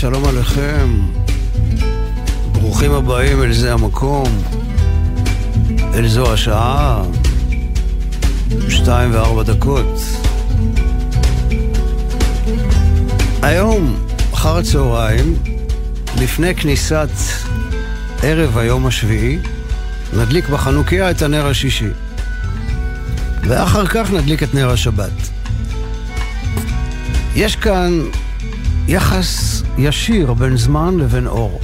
שלום עליכם. ברוכים הבאים אל זה המקום, אל זו השעה, שתיים וארבע דקות. היום, אחר הצהריים, לפני כניסת ערב היום השביעי, נדליק בחנוכיה את הנר השישי. ואחר כך נדליק את נר השבת. יש כאן יחס ישיר בין זמן לבין אור.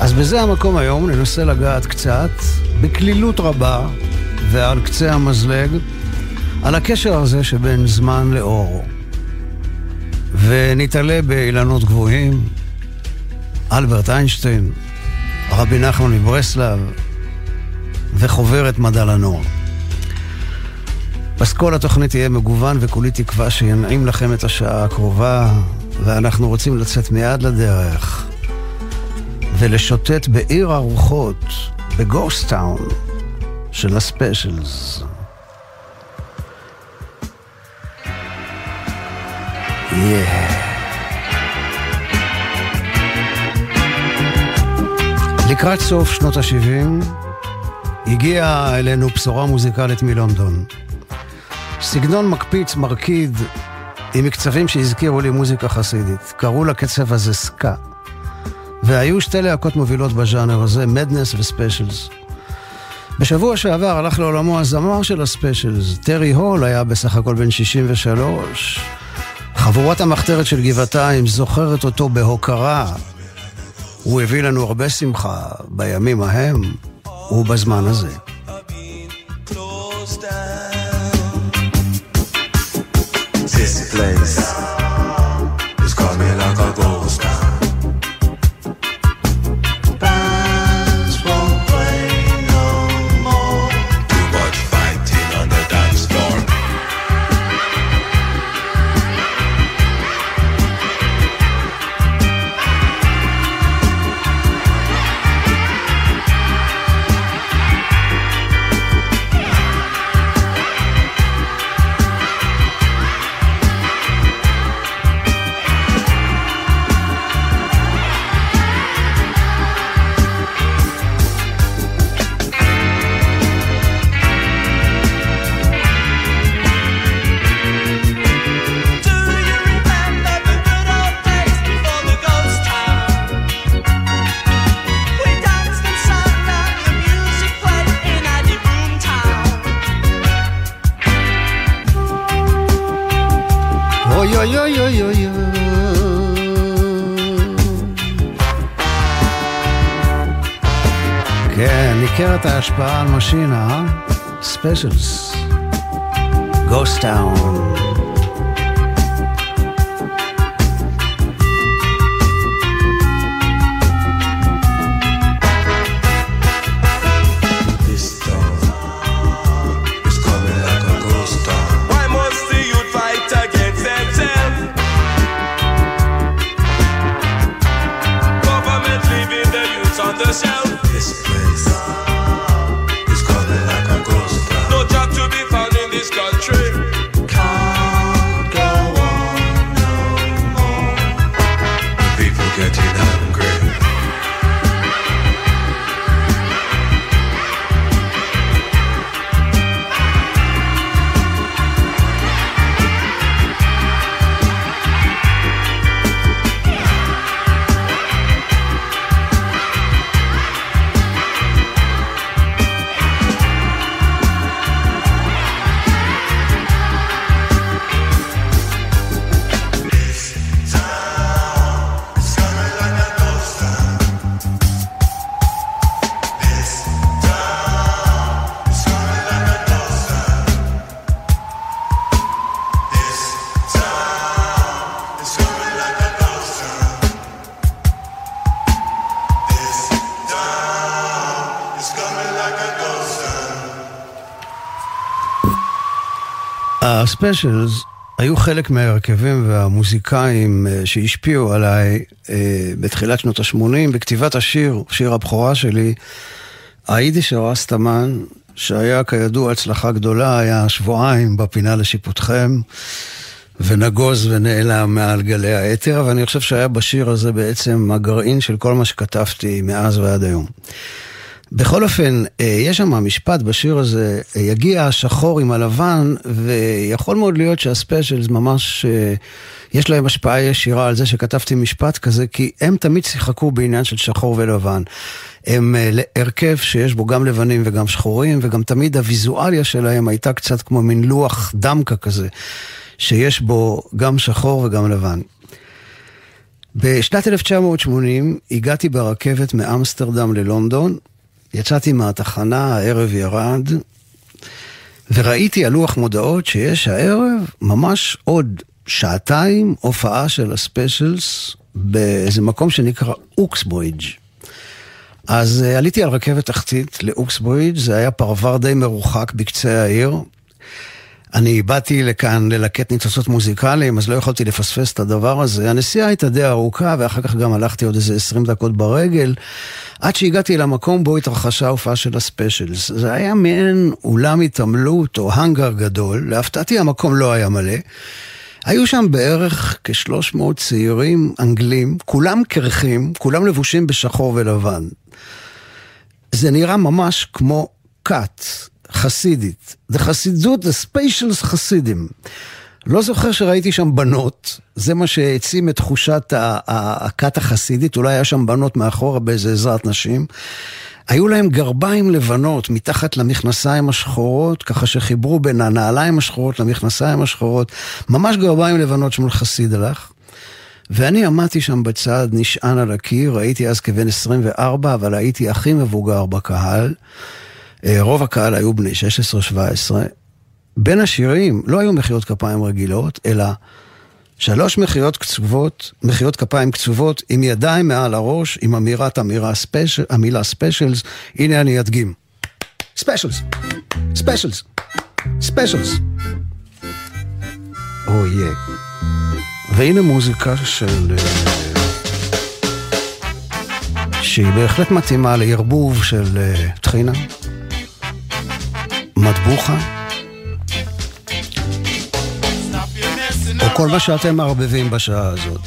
אז בזה המקום היום ננסה לגעת קצת, בקלילות רבה ועל קצה המזלג, על הקשר הזה שבין זמן לאור. ונתעלה באילנות גבוהים, אלברט איינשטיין, רבי נחמן מברסלב וחוברת מדע לנוער. פסקול התוכנית יהיה מגוון וכולי תקווה שינעים לכם את השעה הקרובה, ואנחנו רוצים לצאת מיד לדרך ולשוטט בעיר הרוחות, בגוסטאון של הספיישלס. Yeah. לקראת סוף שנות ה-70 הגיעה אלינו בשורה מוזיקלית מלונדון. סגנון מקפיץ, מרקיד, עם מקצבים שהזכירו לי מוזיקה חסידית. קראו לקצב הזה סקה. והיו שתי להקות מובילות בז'אנר הזה, Madness ו Specials. בשבוע שעבר הלך לעולמו הזמר של ה Specials, טרי הול היה בסך הכל בן 63. חבורת המחתרת של גבעתיים זוכרת אותו בהוקרה. הוא הביא לנו הרבה שמחה בימים ההם ובזמן הזה. Place ניכרת ההשפעה על משינה, ספיישלס, גוסט טאון. ה Specials היו חלק מההרכבים והמוזיקאים אה, שהשפיעו עליי אה, בתחילת שנות ה-80 בכתיבת השיר, שיר הבכורה שלי, היידישע Rastaman, שהיה כידוע הצלחה גדולה, היה שבועיים בפינה לשיפוטכם, ונגוז ונעלם מעל גלי האתר, ואני חושב שהיה בשיר הזה בעצם הגרעין של כל מה שכתבתי מאז ועד היום. בכל אופן, אה, יש שם משפט בשיר הזה, אה, יגיע השחור עם הלבן, ויכול מאוד להיות שה Specials ממש, אה, יש להם השפעה ישירה על זה שכתבתי משפט כזה, כי הם תמיד שיחקו בעניין של שחור ולבן. הם הרכב שיש בו גם לבנים וגם שחורים, וגם תמיד הוויזואליה שלהם הייתה קצת כמו מין לוח דמקה כזה, שיש בו גם שחור וגם לבן. בשנת 1980 הגעתי ברכבת מאמסטרדם ללונדון, יצאתי מהתחנה, הערב ירד, וראיתי על לוח מודעות שיש הערב ממש עוד שעתיים הופעה של ה Specials באיזה מקום שנקרא אוקסברידג'. אז אה, עליתי על רכבת תחתית לאוקסברידג', זה היה פרבר די מרוחק בקצה העיר. אני באתי לכאן ללקט ניצוצות מוזיקליים, אז לא יכולתי לפספס את הדבר הזה. הנסיעה הייתה די ארוכה, ואחר כך גם הלכתי עוד איזה 20 דקות ברגל, עד שהגעתי למקום בו התרחשה ההופעה של ה Specials. זה היה מעין אולם התעמלות או האנגר גדול, להפתעתי המקום לא היה מלא. היו שם בערך כ-300 צעירים אנגלים, כולם קרחים, כולם לבושים בשחור ולבן. זה נראה ממש כמו כת. חסידית. זה חסידות, זה Specials חסידים. לא זוכר שראיתי שם בנות, זה מה שהעצים את תחושת הכת החסידית, אולי היה שם בנות מאחורה באיזה עזרת נשים. היו להם גרביים לבנות מתחת למכנסיים השחורות, ככה שחיברו בין הנעליים השחורות למכנסיים השחורות, ממש גרביים לבנות שמול חסיד הלך. ואני עמדתי שם בצד, נשען על הקיר, הייתי אז כבן 24, אבל הייתי הכי מבוגר בקהל. אה, רוב הקהל היו בני 16-17. בין השירים לא היו מחיאות כפיים רגילות, אלא שלוש מחיאות קצובות, מחיאות כפיים קצובות, עם ידיים מעל הראש, עם אמירת אמירה Special, המילה Specials, הנה אני אדגים. Specials, Specials, Specials. אוי, והנה מוזיקה של... אה, שהיא בהחלט מתאימה לערבוב של אה, טחינה. מטבוחה, או כל מה שאתם מערבבים בשעה הזאת.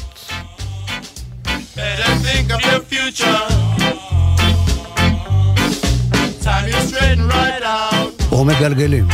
או מגלגלים.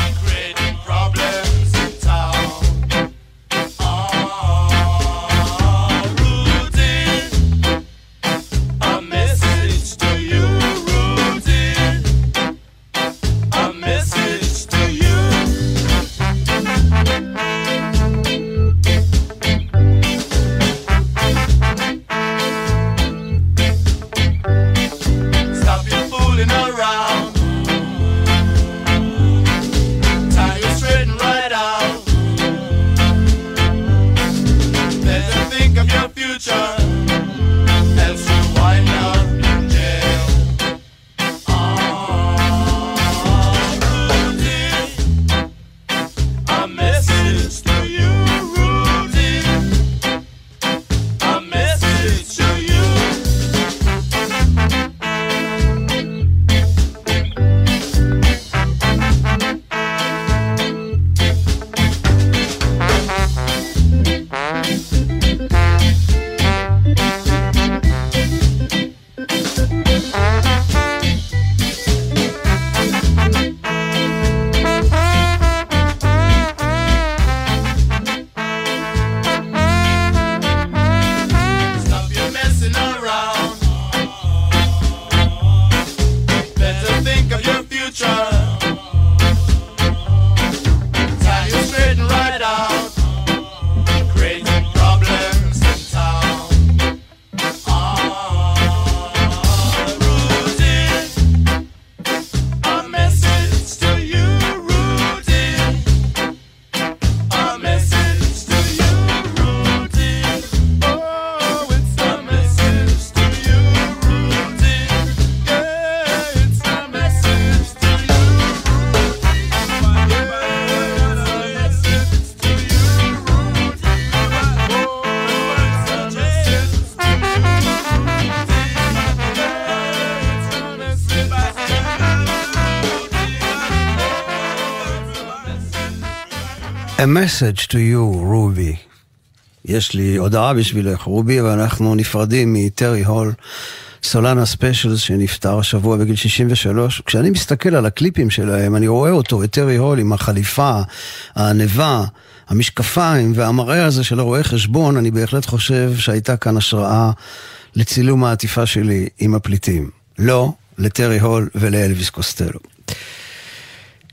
Message to you, Rudy. יש לי הודעה בשבילך, רודי, ואנחנו נפרדים מטרי הול, סולן ה Specials, שנפטר השבוע בגיל 63. כשאני מסתכל על הקליפים שלהם, אני רואה אותו, את טרי הול עם החליפה, העניבה, המשקפיים והמראה הזה של הרואה חשבון, אני בהחלט חושב שהייתה כאן השראה לצילום העטיפה שלי עם הפליטים. לא לטרי הול ולאלוויס קוסטלו.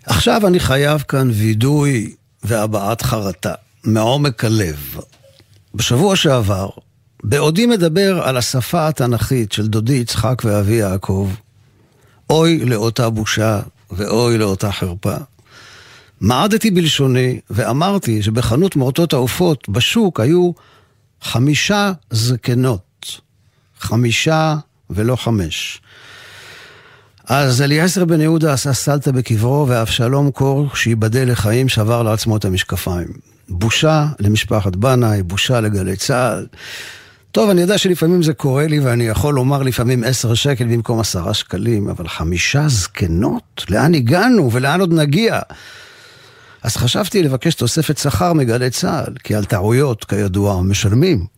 עכשיו אני חייב כאן וידוי והבעת חרטה, מעומק הלב. בשבוע שעבר, בעודי מדבר על השפה התנ"כית של דודי יצחק ואבי יעקב, אוי לאותה בושה ואוי לאותה חרפה. מעדתי בלשוני ואמרתי שבחנות מורטות העופות בשוק היו חמישה זקנות. חמישה ולא חמש. אז אליעזר בן יהודה עשה סלטה בקברו, ואבשלום קור, שייבדל לחיים, שבר לעצמו את המשקפיים. בושה למשפחת בנאי, בושה לגלי צה"ל. טוב, אני יודע שלפעמים זה קורה לי, ואני יכול לומר לפעמים עשר שקל במקום עשרה שקלים, אבל חמישה זקנות? לאן הגענו ולאן עוד נגיע? אז חשבתי לבקש תוספת שכר מגלי צה"ל, כי על טעויות, כידוע, משלמים.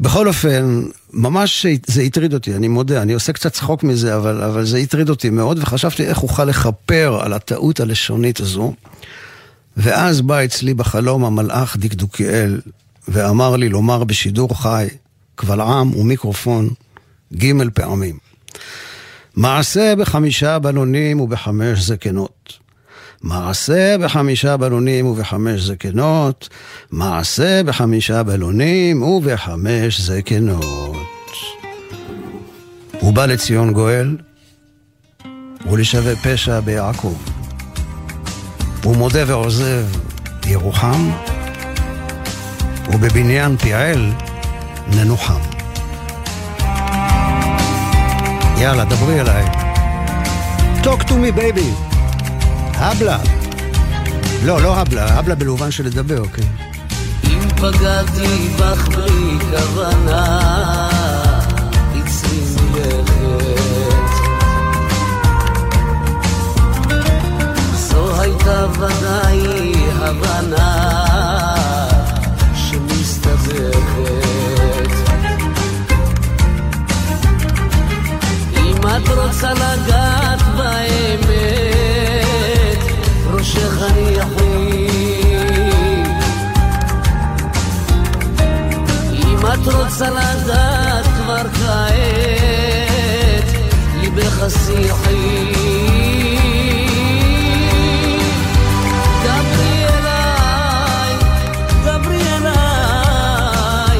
בכל אופן, ממש זה הטריד אותי, אני מודה, אני עושה קצת צחוק מזה, אבל, אבל זה הטריד אותי מאוד, וחשבתי איך אוכל לכפר על הטעות הלשונית הזו. ואז בא אצלי בחלום המלאך דקדוקיאל, ואמר לי לומר בשידור חי, קבל עם ומיקרופון, ג' פעמים. מעשה בחמישה בלונים ובחמש זקנות. מעשה בחמישה בלונים ובחמש זקנות, מעשה בחמישה בלונים ובחמש זקנות. ובא לציון גואל, ולשווה פשע ביעקב. ומודה ועוזב ירוחם, ובבניין פיעל ננוחם. יאללה, דברי אליי. Talk to me, baby. הבלה. לא, לא הבלה, הבלה במובן של לדבר, אוקיי. אם פגעתי בך בלי כוונה, עצרי מלכת. זו הייתה ודאי הבנה שמסתבכת. אם את רוצה לגעת אני יחיד. אם את רוצה לדעת כבר כעת, ליבך שיחי. דברי אליי, דברי אליי,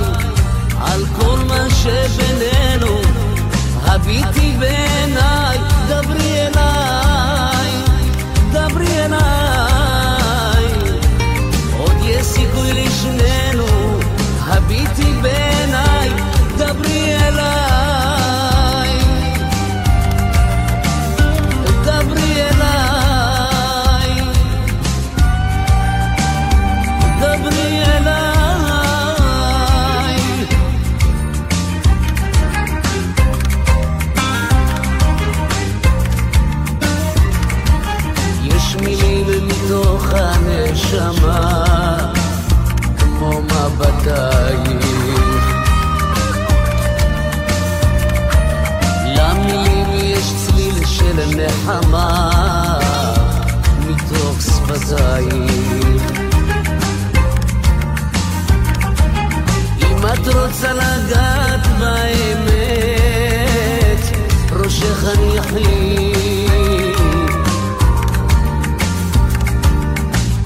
על כל מה שבינינו, הביטי בעיניי, דברי שנינו, הביטי בעיניי, דברי אליי. דברי אליי. דברי אליי. יש מילים מתוך הנשמה ידייך למילים יש צליל של נחמה מתוך שפתייך אם את רוצה לגעת באמת ראשך הניחי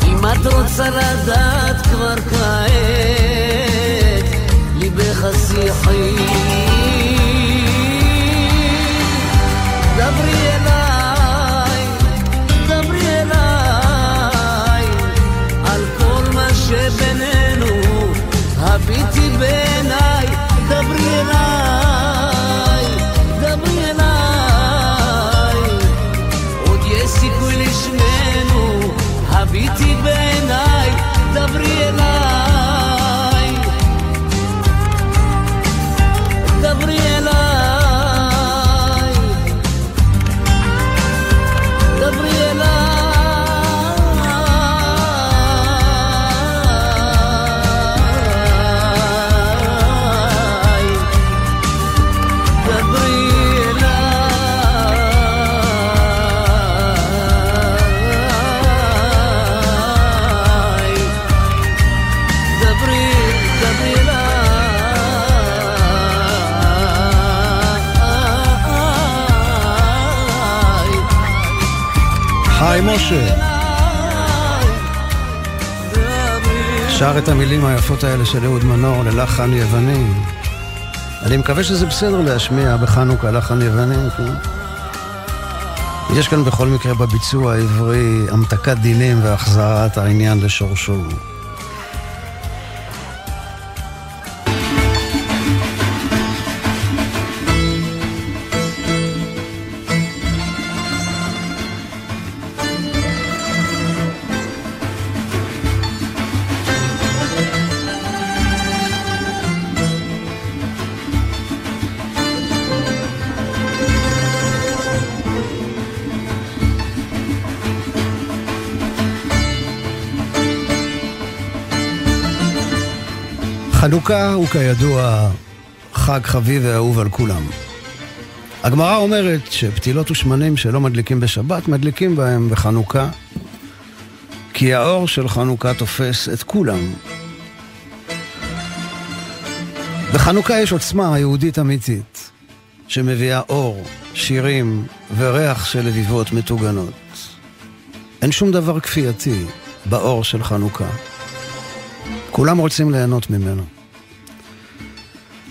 אם את רוצה לדעת خسيحي. היי משה. שר את המילים היפות האלה של אהוד מנור ללחן יווני. אני מקווה שזה בסדר להשמיע בחנוכה לחן יווני, כן? יש כאן בכל מקרה בביצוע העברי המתקת דינים והחזרת העניין לשורשו. חנוכה הוא כידוע חג חביב ואהוב על כולם. הגמרא אומרת שפתילות ושמנים שלא מדליקים בשבת, מדליקים בהם בחנוכה, כי האור של חנוכה תופס את כולם. בחנוכה יש עוצמה יהודית אמיתית, שמביאה אור, שירים וריח של לביבות מטוגנות. אין שום דבר כפייתי באור של חנוכה. כולם רוצים ליהנות ממנו.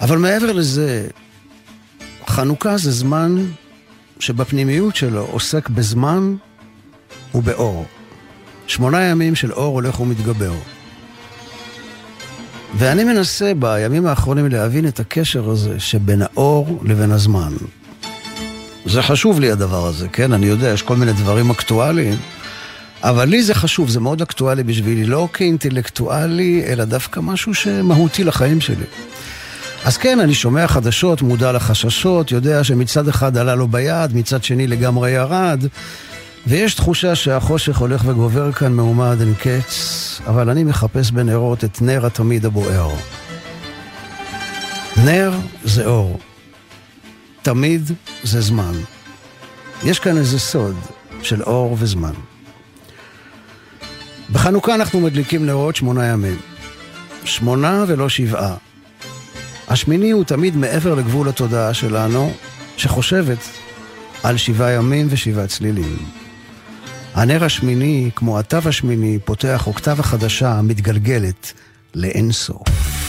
אבל מעבר לזה, חנוכה זה זמן שבפנימיות שלו עוסק בזמן ובאור. שמונה ימים של אור הולך ומתגבר. ואני מנסה בימים האחרונים להבין את הקשר הזה שבין האור לבין הזמן. זה חשוב לי הדבר הזה, כן? אני יודע, יש כל מיני דברים אקטואליים, אבל לי זה חשוב, זה מאוד אקטואלי בשבילי, לא כאינטלקטואלי, אלא דווקא משהו שמהותי לחיים שלי. אז כן, אני שומע חדשות, מודע לחששות, יודע שמצד אחד עלה לו ביד, מצד שני לגמרי ירד, ויש תחושה שהחושך הולך וגובר כאן מעומד אין קץ, אבל אני מחפש בנרות את נר התמיד הבוער. נר זה אור, תמיד זה זמן. יש כאן איזה סוד של אור וזמן. בחנוכה אנחנו מדליקים נרות שמונה ימים. שמונה ולא שבעה. השמיני הוא תמיד מעבר לגבול התודעה שלנו, שחושבת על שבעה ימים ושבעה צלילים. הנר השמיני, כמו התו השמיני, פותח אוקטבה חדשה מתגלגלת לאינסוף.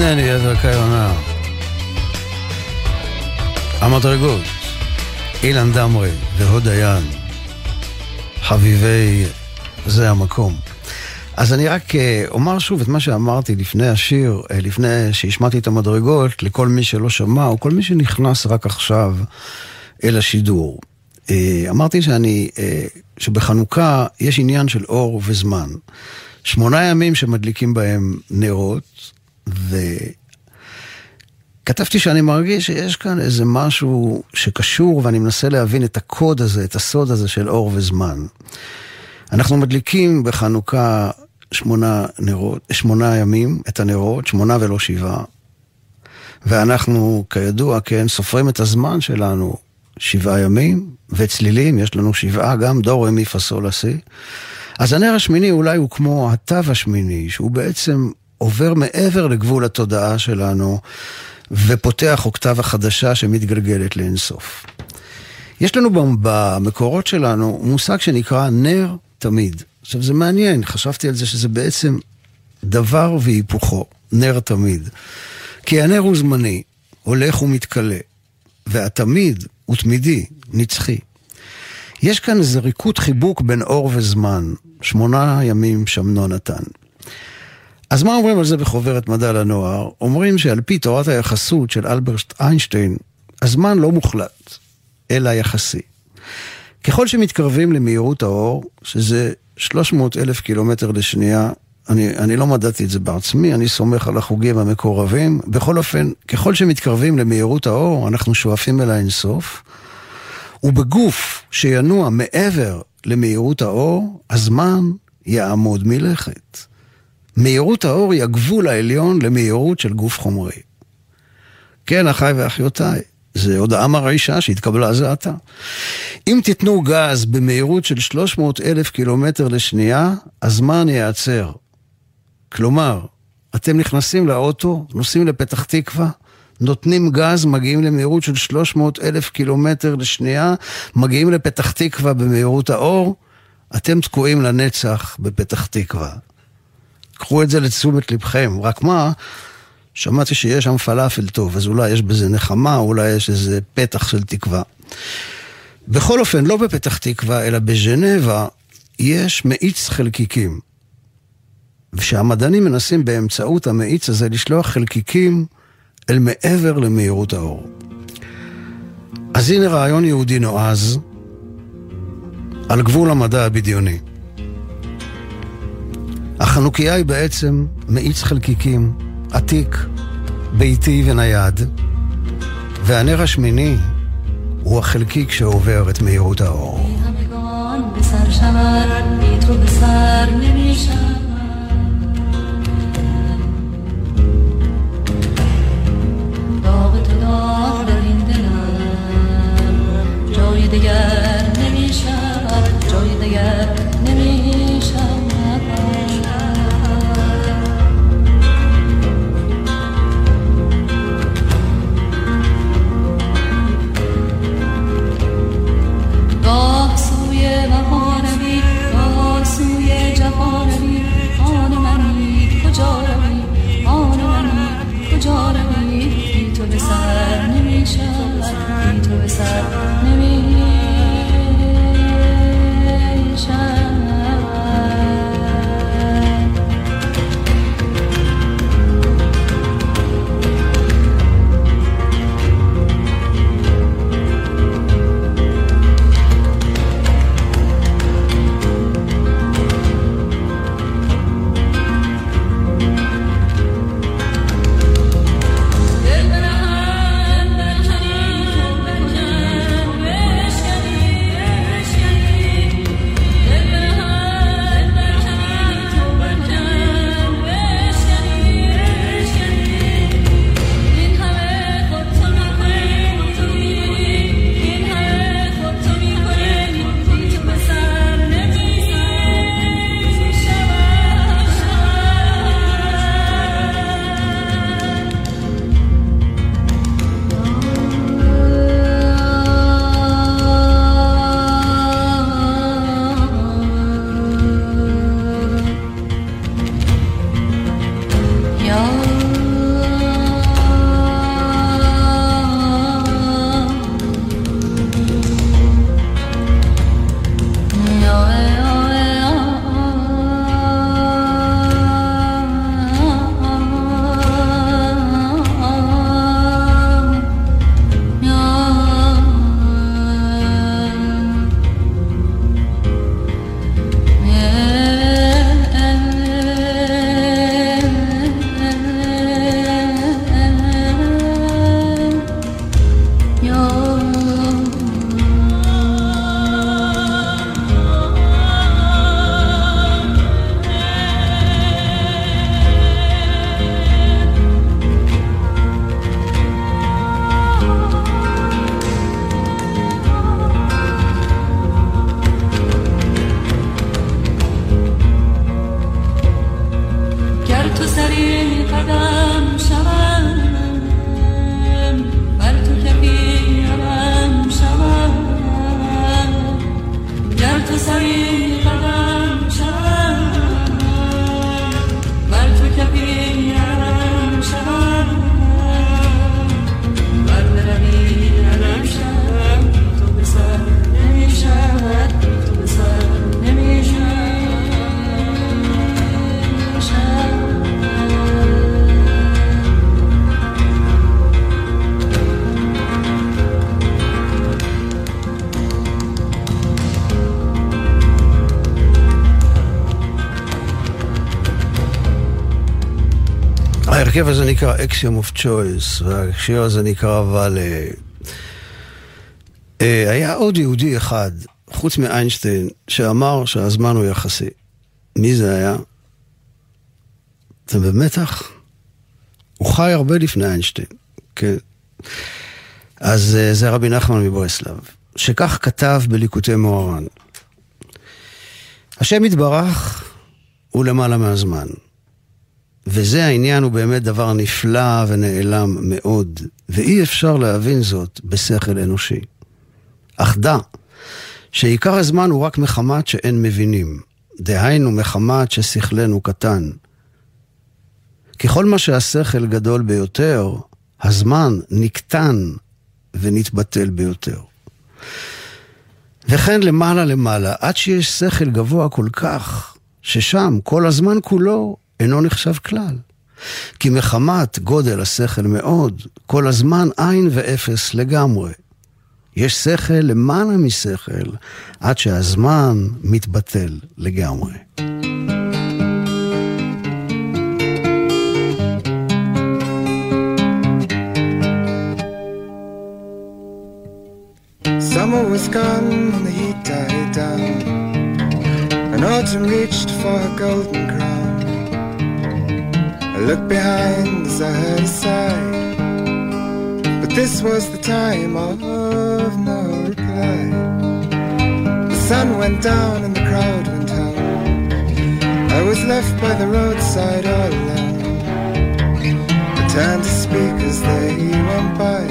לי עזר כיונה? המדרגות, אילן דמרי והוד דיין, חביבי זה המקום. אז אני רק אה, אומר שוב את מה שאמרתי לפני השיר, אה, לפני שהשמעתי את המדרגות, לכל מי שלא שמע, או כל מי שנכנס רק עכשיו אל השידור. אה, אמרתי שאני, שבחנוכה יש עניין של אור וזמן. שמונה ימים שמדליקים בהם נרות, וכתבתי שאני מרגיש שיש כאן איזה משהו שקשור, ואני מנסה להבין את הקוד הזה, את הסוד הזה של אור וזמן. אנחנו מדליקים בחנוכה שמונה נרות, שמונה ימים את הנרות, שמונה ולא שבעה. ואנחנו, כידוע, כן, סופרים את הזמן שלנו שבעה ימים, וצלילים, יש לנו שבעה, גם דור רמי פסול השיא. אז הנר השמיני אולי הוא כמו התו השמיני, שהוא בעצם עובר מעבר לגבול התודעה שלנו, ופותח אוקטבה חדשה שמתגלגלת לאינסוף. יש לנו במקורות שלנו מושג שנקרא נר תמיד. עכשיו זה מעניין, חשבתי על זה שזה בעצם דבר והיפוכו, נר תמיד. כי הנר הוא זמני, הולך ומתכלה, והתמיד הוא תמידי, נצחי. יש כאן איזה ריקוד חיבוק בין אור וזמן, שמונה ימים שמנו נתן. אז מה אומרים על זה בחוברת מדע לנוער? אומרים שעל פי תורת היחסות של אלברט איינשטיין, הזמן לא מוחלט, אלא יחסי. ככל שמתקרבים למהירות האור, שזה 300 אלף קילומטר לשנייה, אני, אני לא מדדתי את זה בעצמי, אני סומך על החוגים המקורבים. בכל אופן, ככל שמתקרבים למהירות האור, אנחנו שואפים אל האינסוף. ובגוף שינוע מעבר למהירות האור, הזמן יעמוד מלכת. מהירות האור היא הגבול העליון למהירות של גוף חומרי. כן, אחיי ואחיותיי, זו הודעה מרעישה שהתקבלה זה עתה. אם תיתנו גז במהירות של 300 אלף קילומטר לשנייה, הזמן ייעצר. כלומר, אתם נכנסים לאוטו, נוסעים לפתח תקווה, נותנים גז, מגיעים למהירות של 300 אלף קילומטר לשנייה, מגיעים לפתח תקווה במהירות האור, אתם תקועים לנצח בפתח תקווה. קחו את זה לתשומת לבכם, רק מה, שמעתי שיש שם פלאפל טוב, אז אולי יש בזה נחמה, אולי יש איזה פתח של תקווה. בכל אופן, לא בפתח תקווה, אלא בז'נבה, יש מאיץ חלקיקים. ושהמדענים מנסים באמצעות המאיץ הזה לשלוח חלקיקים אל מעבר למהירות האור. אז הנה רעיון יהודי נועז על גבול המדע הבדיוני. החנוכיה היא בעצם מאיץ חלקיקים עתיק, ביתי ונייד, והנר השמיני הוא החלקיק שעובר את מהירות האור. دیگر نمی شود جای دیگر نمی ההרכב הזה נקרא Axiom of Choice, והשיר הזה נקרא אבל... אה, היה עוד יהודי אחד, חוץ מאיינשטיין, שאמר שהזמן הוא יחסי. מי זה היה? אתם במתח? הוא חי הרבה לפני איינשטיין, כן. אז אה, זה רבי נחמן מברסלב, שכך כתב בליקוטי מוהר"ן. השם יתברך הוא למעלה מהזמן. וזה העניין הוא באמת דבר נפלא ונעלם מאוד, ואי אפשר להבין זאת בשכל אנושי. אך דע שעיקר הזמן הוא רק מחמת שאין מבינים, דהיינו מחמת ששכלנו קטן. ככל מה שהשכל גדול ביותר, הזמן נקטן ונתבטל ביותר. וכן למעלה למעלה, עד שיש שכל גבוה כל כך, ששם כל הזמן כולו אינו נחשב כלל. כי מחמת גודל השכל מאוד, כל הזמן עין ואפס לגמרי. יש שכל למעלה משכל, עד שהזמן מתבטל לגמרי. Summer was gone and the heat died down And autumn reached for a golden crown looked behind as I heard a sigh. But this was the time of no reply. The sun went down and the crowd went home. I was left by the roadside all alone. I turned to speak as they went by.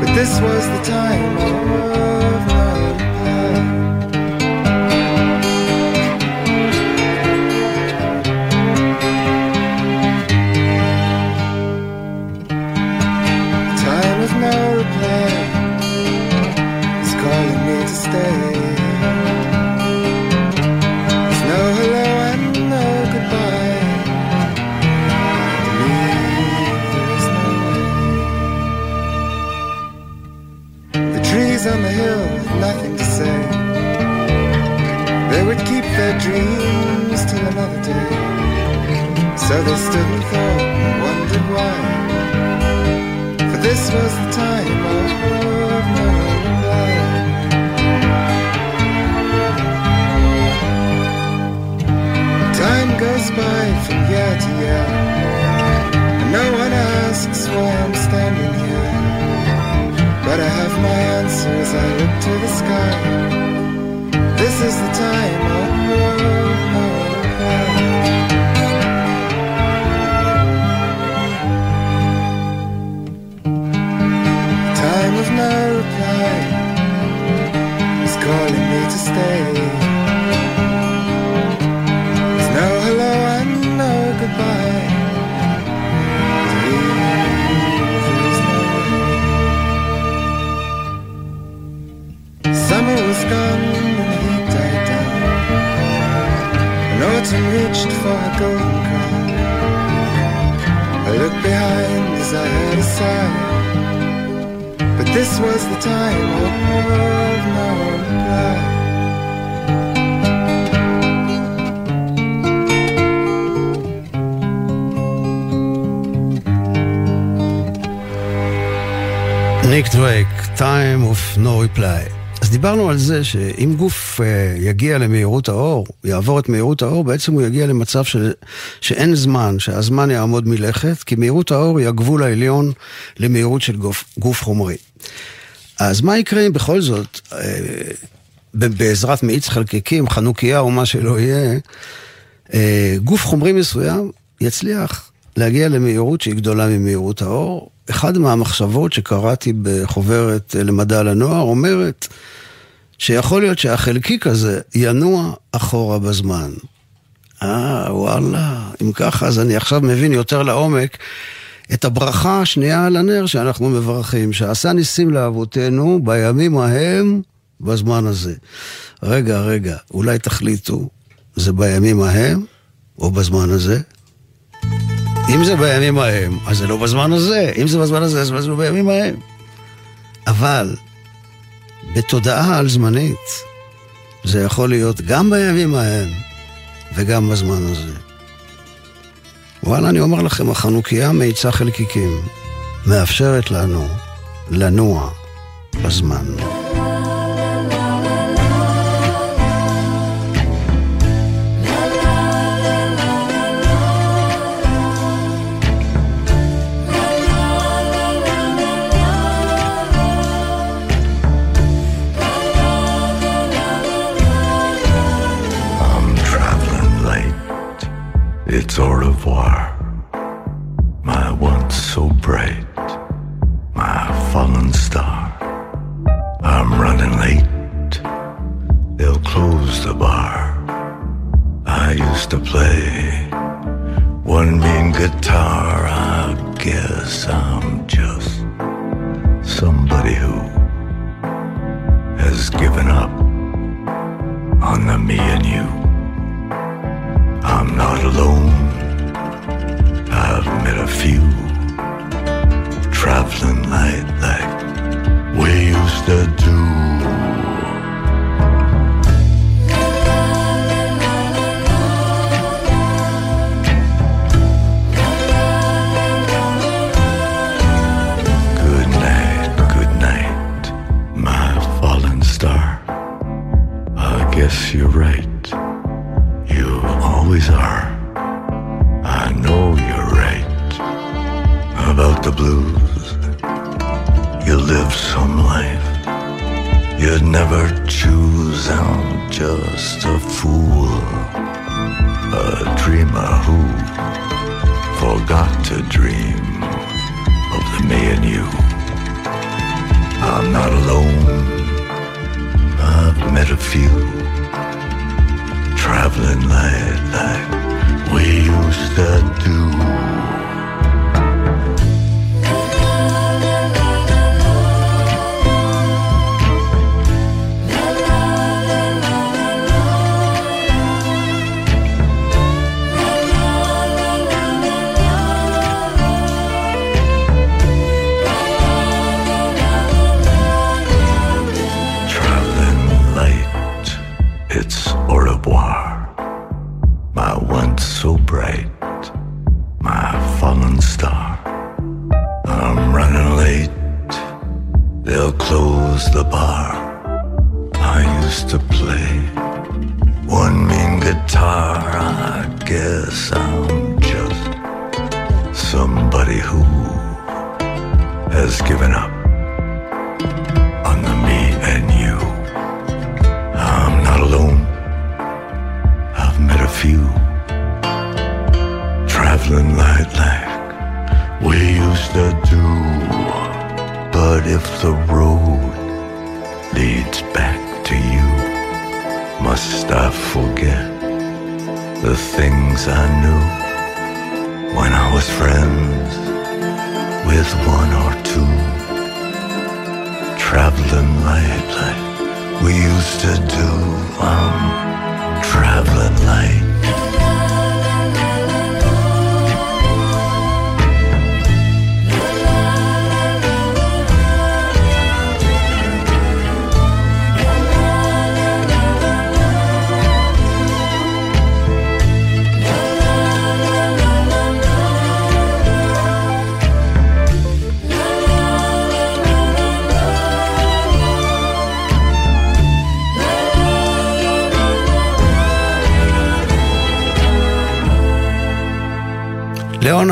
But this was the time of So they stood and thought and wondered why. For this was the time of no reply. Time goes by from year to year, and no one asks why I'm standing here. But I have my answer as I look to the sky. This is the time of no stay. There's no hello and no goodbye. No... Summer was gone and he died down. And autumn reached for a golden crown. I looked behind as I heard a sigh. But this was the time of no reply. ניק דרייק, time of no reply. אז דיברנו על זה שאם גוף uh, יגיע למהירות האור, יעבור את מהירות האור, בעצם הוא יגיע למצב של, שאין זמן, שהזמן יעמוד מלכת, כי מהירות האור היא הגבול העליון למהירות של גוף, גוף חומרי. אז מה יקרה אם בכל זאת, uh, בעזרת מאיץ חלקיקים, חנוכיה או מה שלא יהיה, uh, גוף חומרי מסוים יצליח להגיע למהירות שהיא גדולה ממהירות האור. אחד מהמחשבות שקראתי בחוברת למדע לנוער אומרת שיכול להיות שהחלקיק הזה ינוע אחורה בזמן. אה, וואלה, אם ככה, אז אני עכשיו מבין יותר לעומק את הברכה השנייה על הנר שאנחנו מברכים, שעשה ניסים לאבותינו בימים ההם, בזמן הזה. רגע, רגע, אולי תחליטו, זה בימים ההם או בזמן הזה? אם זה בימים ההם, אז זה לא בזמן הזה. אם זה בזמן הזה, אז זה לא בימים ההם. אבל בתודעה על זמנית, זה יכול להיות גם בימים ההם וגם בזמן הזה. וואלה, אני אומר לכם, החנוכיה מאיצה חלקיקים, מאפשרת לנו לנוע בזמן.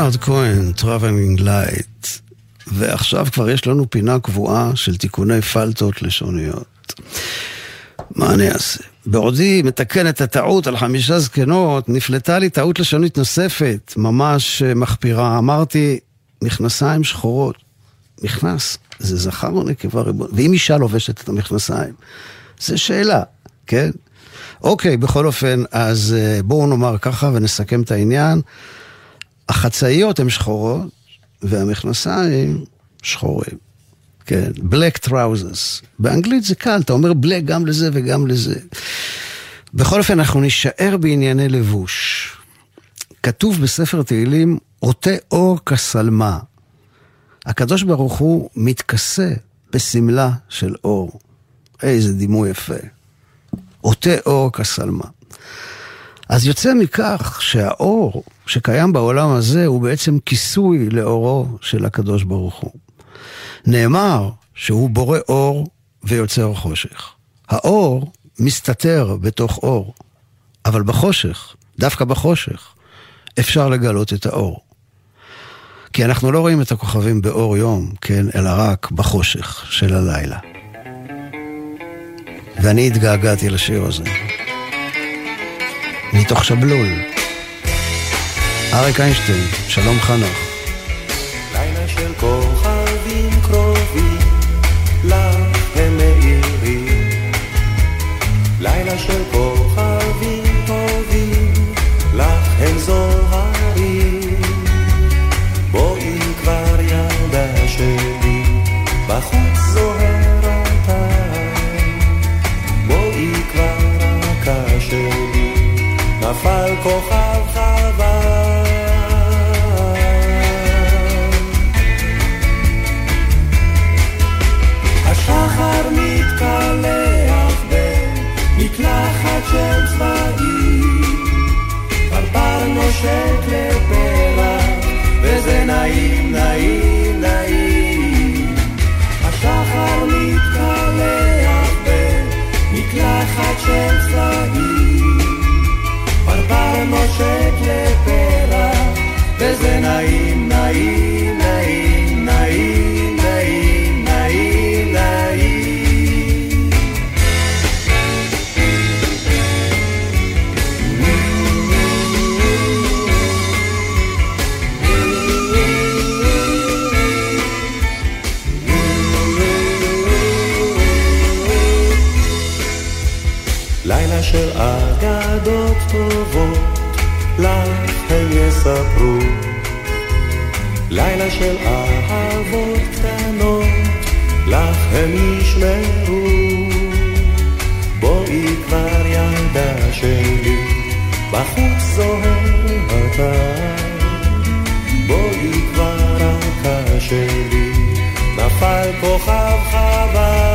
ליאונרד כהן, Traveling Light, ועכשיו כבר יש לנו פינה קבועה של תיקוני פליטות לשוניות. מה אני אעשה? בעודי מתקן את הטעות על חמישה זקנות, נפלטה לי טעות לשונית נוספת, ממש אה, מחפירה. אמרתי, מכנסיים שחורות. מכנס, זה זכר או נקבה ריבון? ואם אישה לובשת את המכנסיים? זה שאלה, כן? אוקיי, בכל אופן, אז אה, בואו נאמר ככה ונסכם את העניין. החצאיות הן שחורות, והמכנסיים שחורים. כן, black trousers. באנגלית זה קל, אתה אומר black גם לזה וגם לזה. בכל אופן, אנחנו נישאר בענייני לבוש. כתוב בספר תהילים, עוטה אור כשלמה. הקדוש ברוך הוא מתכסה בשמלה של אור. איזה דימוי יפה. עוטה אור כשלמה. אז יוצא מכך שהאור שקיים בעולם הזה הוא בעצם כיסוי לאורו של הקדוש ברוך הוא. נאמר שהוא בורא אור ויוצר חושך. האור מסתתר בתוך אור, אבל בחושך, דווקא בחושך, אפשר לגלות את האור. כי אנחנו לא רואים את הכוכבים באור יום, כן, אלא רק בחושך של הלילה. ואני התגעגעתי לשיר הזה. מתוך שבלול. אריק איינשטיין, שלום חנוך. של צבעים, פרפר נושק לפרח, וזה נעים, נעים, אהבות קטנות, לך הם ישמרו. בואי כבר ילדה שלי, בחוץ זוהר הטעם. בואי כבר רכה שלי, נפל כוכב חבל.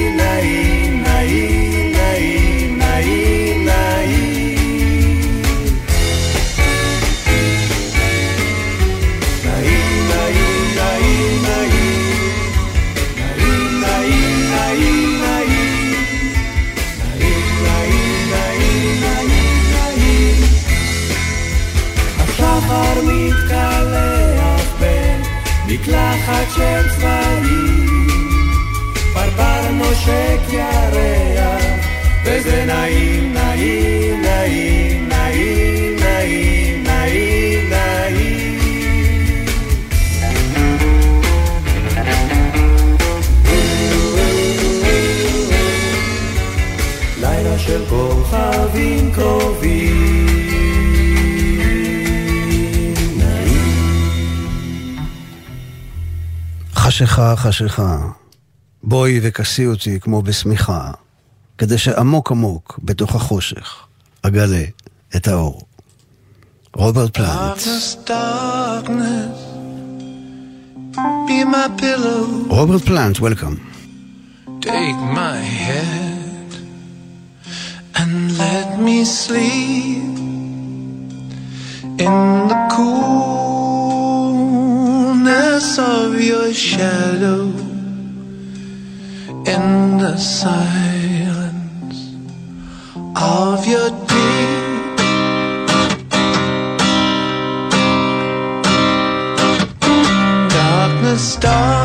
במקלחת של צבעים, פרפר נושק ירח, וזה נעים, נעים, נעים, נעים, נעים, נעים, נעים. לילה של כוכבים קרובים, חשיכה, חשיכה, בואי וכסי אותי כמו בשמיכה, כדי שעמוק עמוק בתוך החושך אגלה את האור. רוברט פלנט, רוברט פלנט, וולקאם. Take my head and let me sleep in the of your shadow in the silence of your deep darkness, darkness,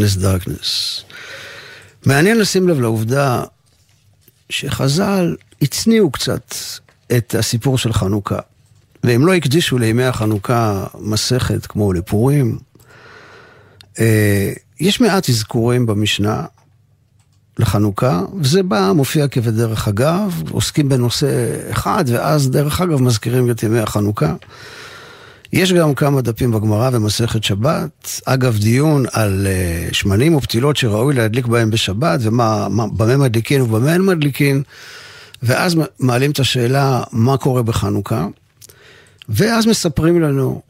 Darkness, Darkness. מעניין לשים לב לעובדה שחז"ל הצניעו קצת את הסיפור של חנוכה. והם לא הקדישו לימי החנוכה מסכת כמו לפורים. אה, יש מעט אזכורים במשנה לחנוכה, וזה בא, מופיע כבדרך אגב, עוסקים בנושא אחד, ואז דרך אגב מזכירים את ימי החנוכה. יש גם כמה דפים בגמרא במסכת שבת, אגב דיון על uh, שמנים ופתילות שראוי להדליק בהם בשבת, ומה, מה, במה מדליקין ובמה אין מדליקין, ואז מעלים את השאלה מה קורה בחנוכה, ואז מספרים לנו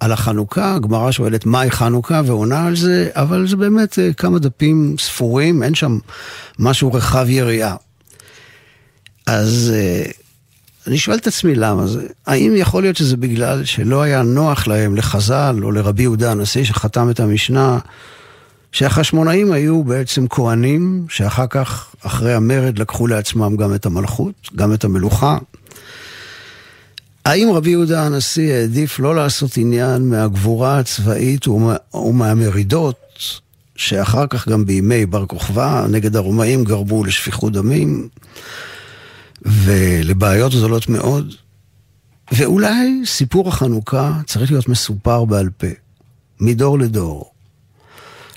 על החנוכה, הגמרא שואלת מהי חנוכה? ועונה על זה, אבל זה באמת uh, כמה דפים ספורים, אין שם משהו רחב יריעה. אז uh, אני שואל את עצמי למה זה. האם יכול להיות שזה בגלל שלא היה נוח להם לחז"ל או לרבי יהודה הנשיא שחתם את המשנה, שהחשמונאים היו בעצם כהנים, שאחר כך, אחרי המרד, לקחו לעצמם גם את המלכות, גם את המלוכה. האם רבי יהודה הנשיא העדיף לא לעשות עניין מהגבורה הצבאית ומה, ומהמרידות, שאחר כך גם בימי בר כוכבא נגד הרומאים גרמו לשפיכות דמים? ולבעיות גדולות מאוד. ואולי סיפור החנוכה צריך להיות מסופר בעל פה, מדור לדור.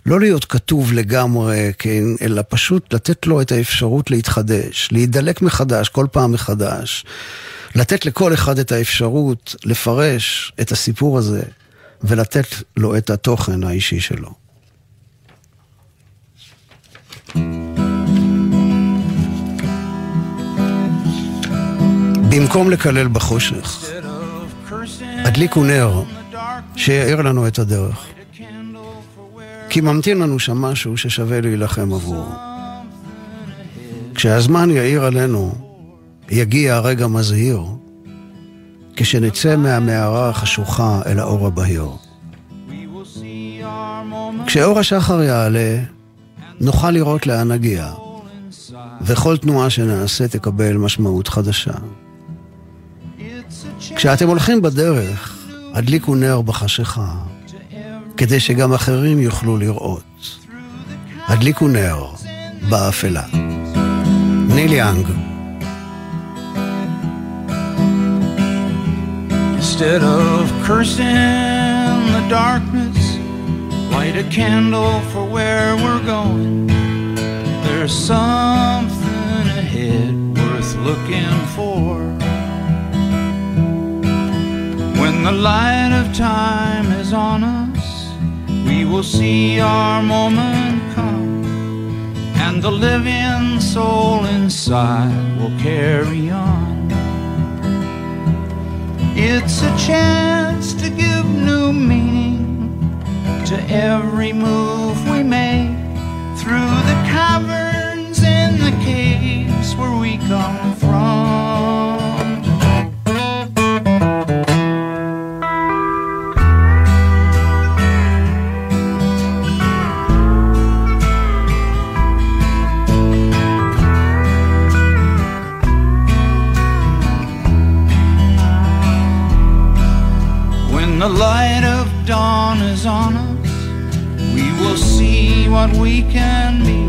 לא להיות כתוב לגמרי, כן, אלא פשוט לתת לו את האפשרות להתחדש, להידלק מחדש, כל פעם מחדש. לתת לכל אחד את האפשרות לפרש את הסיפור הזה ולתת לו את התוכן האישי שלו. במקום לקלל בחושך, הדליקו נר שיאיר לנו את הדרך. כי ממתין לנו שם משהו ששווה להילחם עבורו. כשהזמן יאיר עלינו, יגיע הרגע מזהיר, כשנצא מהמערה החשוכה אל האור הבהיר. כשאור השחר יעלה, נוכל לראות לאן נגיע, וכל תנועה שנעשה תקבל משמעות חדשה. כשאתם הולכים בדרך, הדליקו נר בחשיכה, כדי שגם אחרים יוכלו לראות. הדליקו נר באפלה. ניל יאנג Instead of cursing the darkness, light a candle for where we're going. There's something ahead worth looking for. When the light of time is on us, we will see our moment come, and the living soul inside will carry on. It's a chance to give new meaning to every move we make through the caverns and the caves where we come from. The light of dawn is on us, we will see what we can be,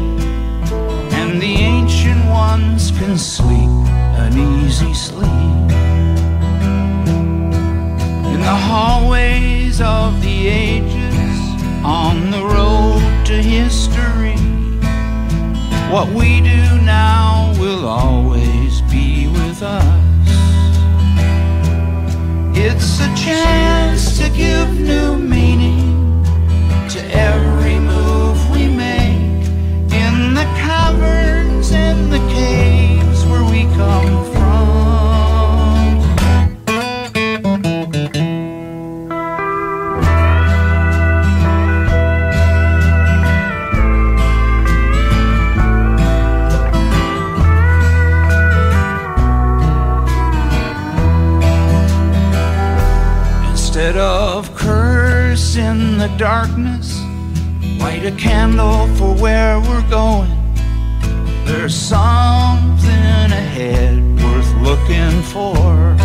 and the ancient ones can sleep an easy sleep. In the hallways of the ages, on the road to history, what we do now will always be with us. It's a chance to give new meaning to every move we make in the caverns and the caves where we come from. Darkness, light a candle for where we're going. There's something ahead worth looking for.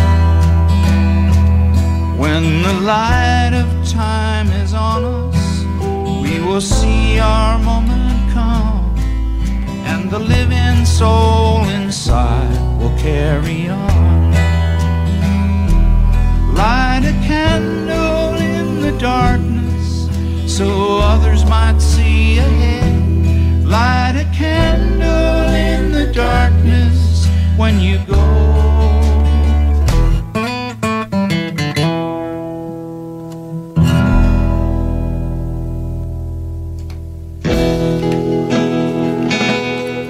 When the light of time is on us, we will see our moment come, and the living soul inside will carry on. Light a candle in the darkness so others might see ahead. Light a candle in the darkness when you go.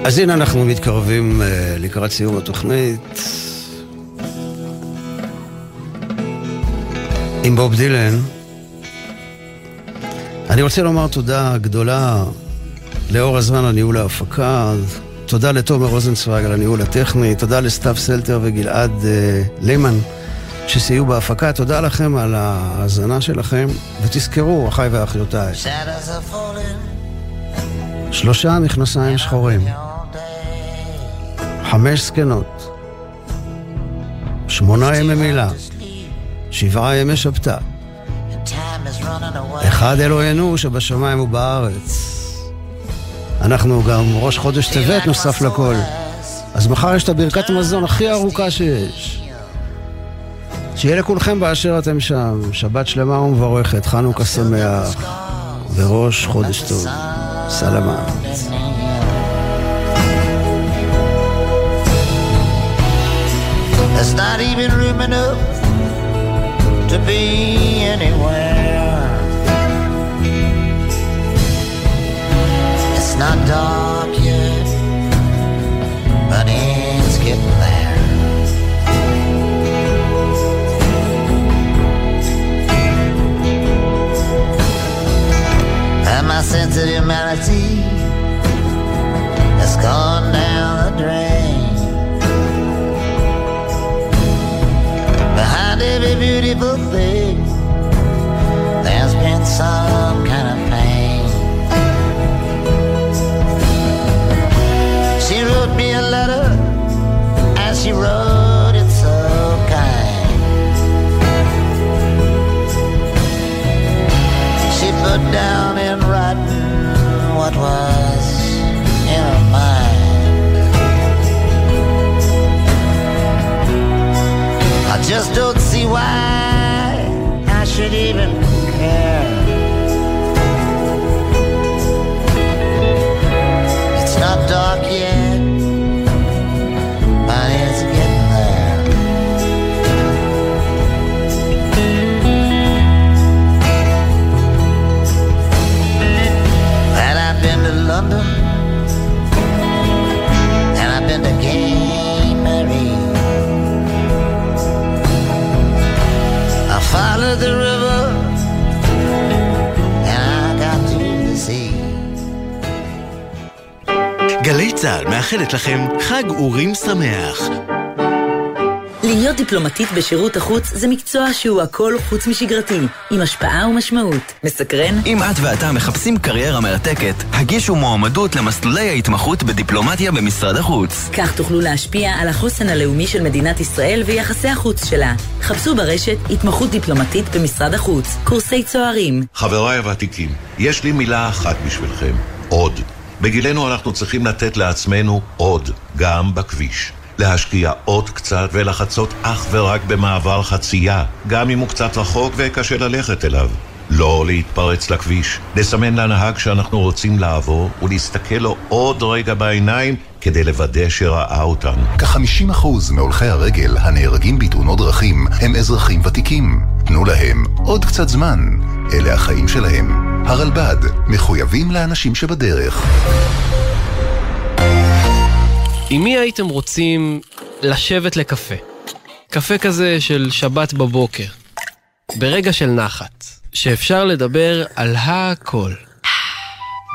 אז הנה אנחנו מתקרבים אה, לקראת סיום התוכנית. עם בוב דילן. אני רוצה לומר תודה גדולה לאור הזמן על ניהול ההפקה, תודה לתומר רוזנצוויג על הניהול הטכני, תודה לסתיו סלטר וגלעד אה, לימן שסייעו בהפקה, תודה לכם על ההאזנה שלכם, ותזכרו, אחיי ואחיותיי, שלושה מכנסיים שחורים. חמש זקנות, שמונה ימי מילה, שבעה ימי שבתא, אחד אלוהינו שבשמיים ובארץ. אנחנו גם ראש חודש טבת נוסף לכל. אז מחר יש את הברכת המזון הכי ארוכה שיש. שיהיה לכולכם באשר אתם שם, שבת שלמה ומבורכת, חנוכה שמח, וראש חודש טוב. סלמה. There's not even room enough to be anywhere. Dark yet, but it's getting there. And my sense of humanity has gone down the drain. Behind every beautiful thing, צה"ל מאחלת לכם חג אורים שמח. להיות דיפלומטית בשירות החוץ זה מקצוע שהוא הכל חוץ משגרתי, עם השפעה ומשמעות. מסקרן? אם את ואתה מחפשים קריירה מרתקת, הגישו מועמדות למסלולי ההתמחות בדיפלומטיה במשרד החוץ. כך תוכלו להשפיע על החוסן הלאומי של מדינת ישראל ויחסי החוץ שלה. חפשו ברשת התמחות דיפלומטית במשרד החוץ, קורסי צוערים. חבריי הוותיקים, יש לי מילה אחת בשבילכם, עוד. בגילנו אנחנו צריכים לתת לעצמנו עוד, גם בכביש. להשקיע עוד קצת ולחצות אך ורק במעבר חצייה, גם אם הוא קצת רחוק וקשה ללכת אליו. לא להתפרץ לכביש, לסמן לנהג שאנחנו רוצים לעבור ולהסתכל לו עוד רגע בעיניים כדי לוודא שראה אותנו. כ-50% מהולכי הרגל הנהרגים בתאונות דרכים הם אזרחים ותיקים. תנו להם עוד קצת זמן. אלה החיים שלהם. הרלב"ד, מחויבים לאנשים שבדרך. עם מי הייתם רוצים לשבת לקפה? קפה כזה של שבת בבוקר. ברגע של נחת, שאפשר לדבר על הכל.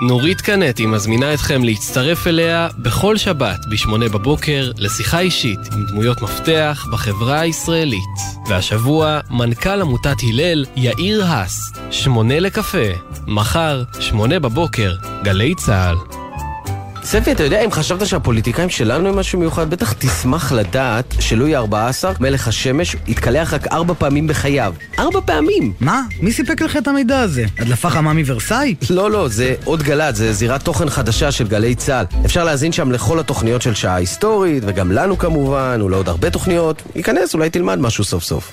נורית קנטי מזמינה אתכם להצטרף אליה בכל שבת ב-8 בבוקר לשיחה אישית עם דמויות מפתח בחברה הישראלית. והשבוע, מנכ"ל עמותת הלל, יאיר האס, שמונה לקפה, מחר, שמונה בבוקר, גלי צה"ל. ספי, אתה יודע, אם חשבת שהפוליטיקאים שלנו הם משהו מיוחד, בטח תשמח לדעת שלואי ה-14, מלך השמש, התקלח רק ארבע פעמים בחייו. ארבע פעמים! מה? מי סיפק לך את המידע הזה? הדלפה חמה מוורסאי? לא, לא, זה עוד גל"צ, זה זירת תוכן חדשה של גלי צה"ל. אפשר להזין שם לכל התוכניות של שעה היסטורית, וגם לנו כמובן, ולעוד הרבה תוכניות. ייכנס, אולי תלמד משהו סוף סוף.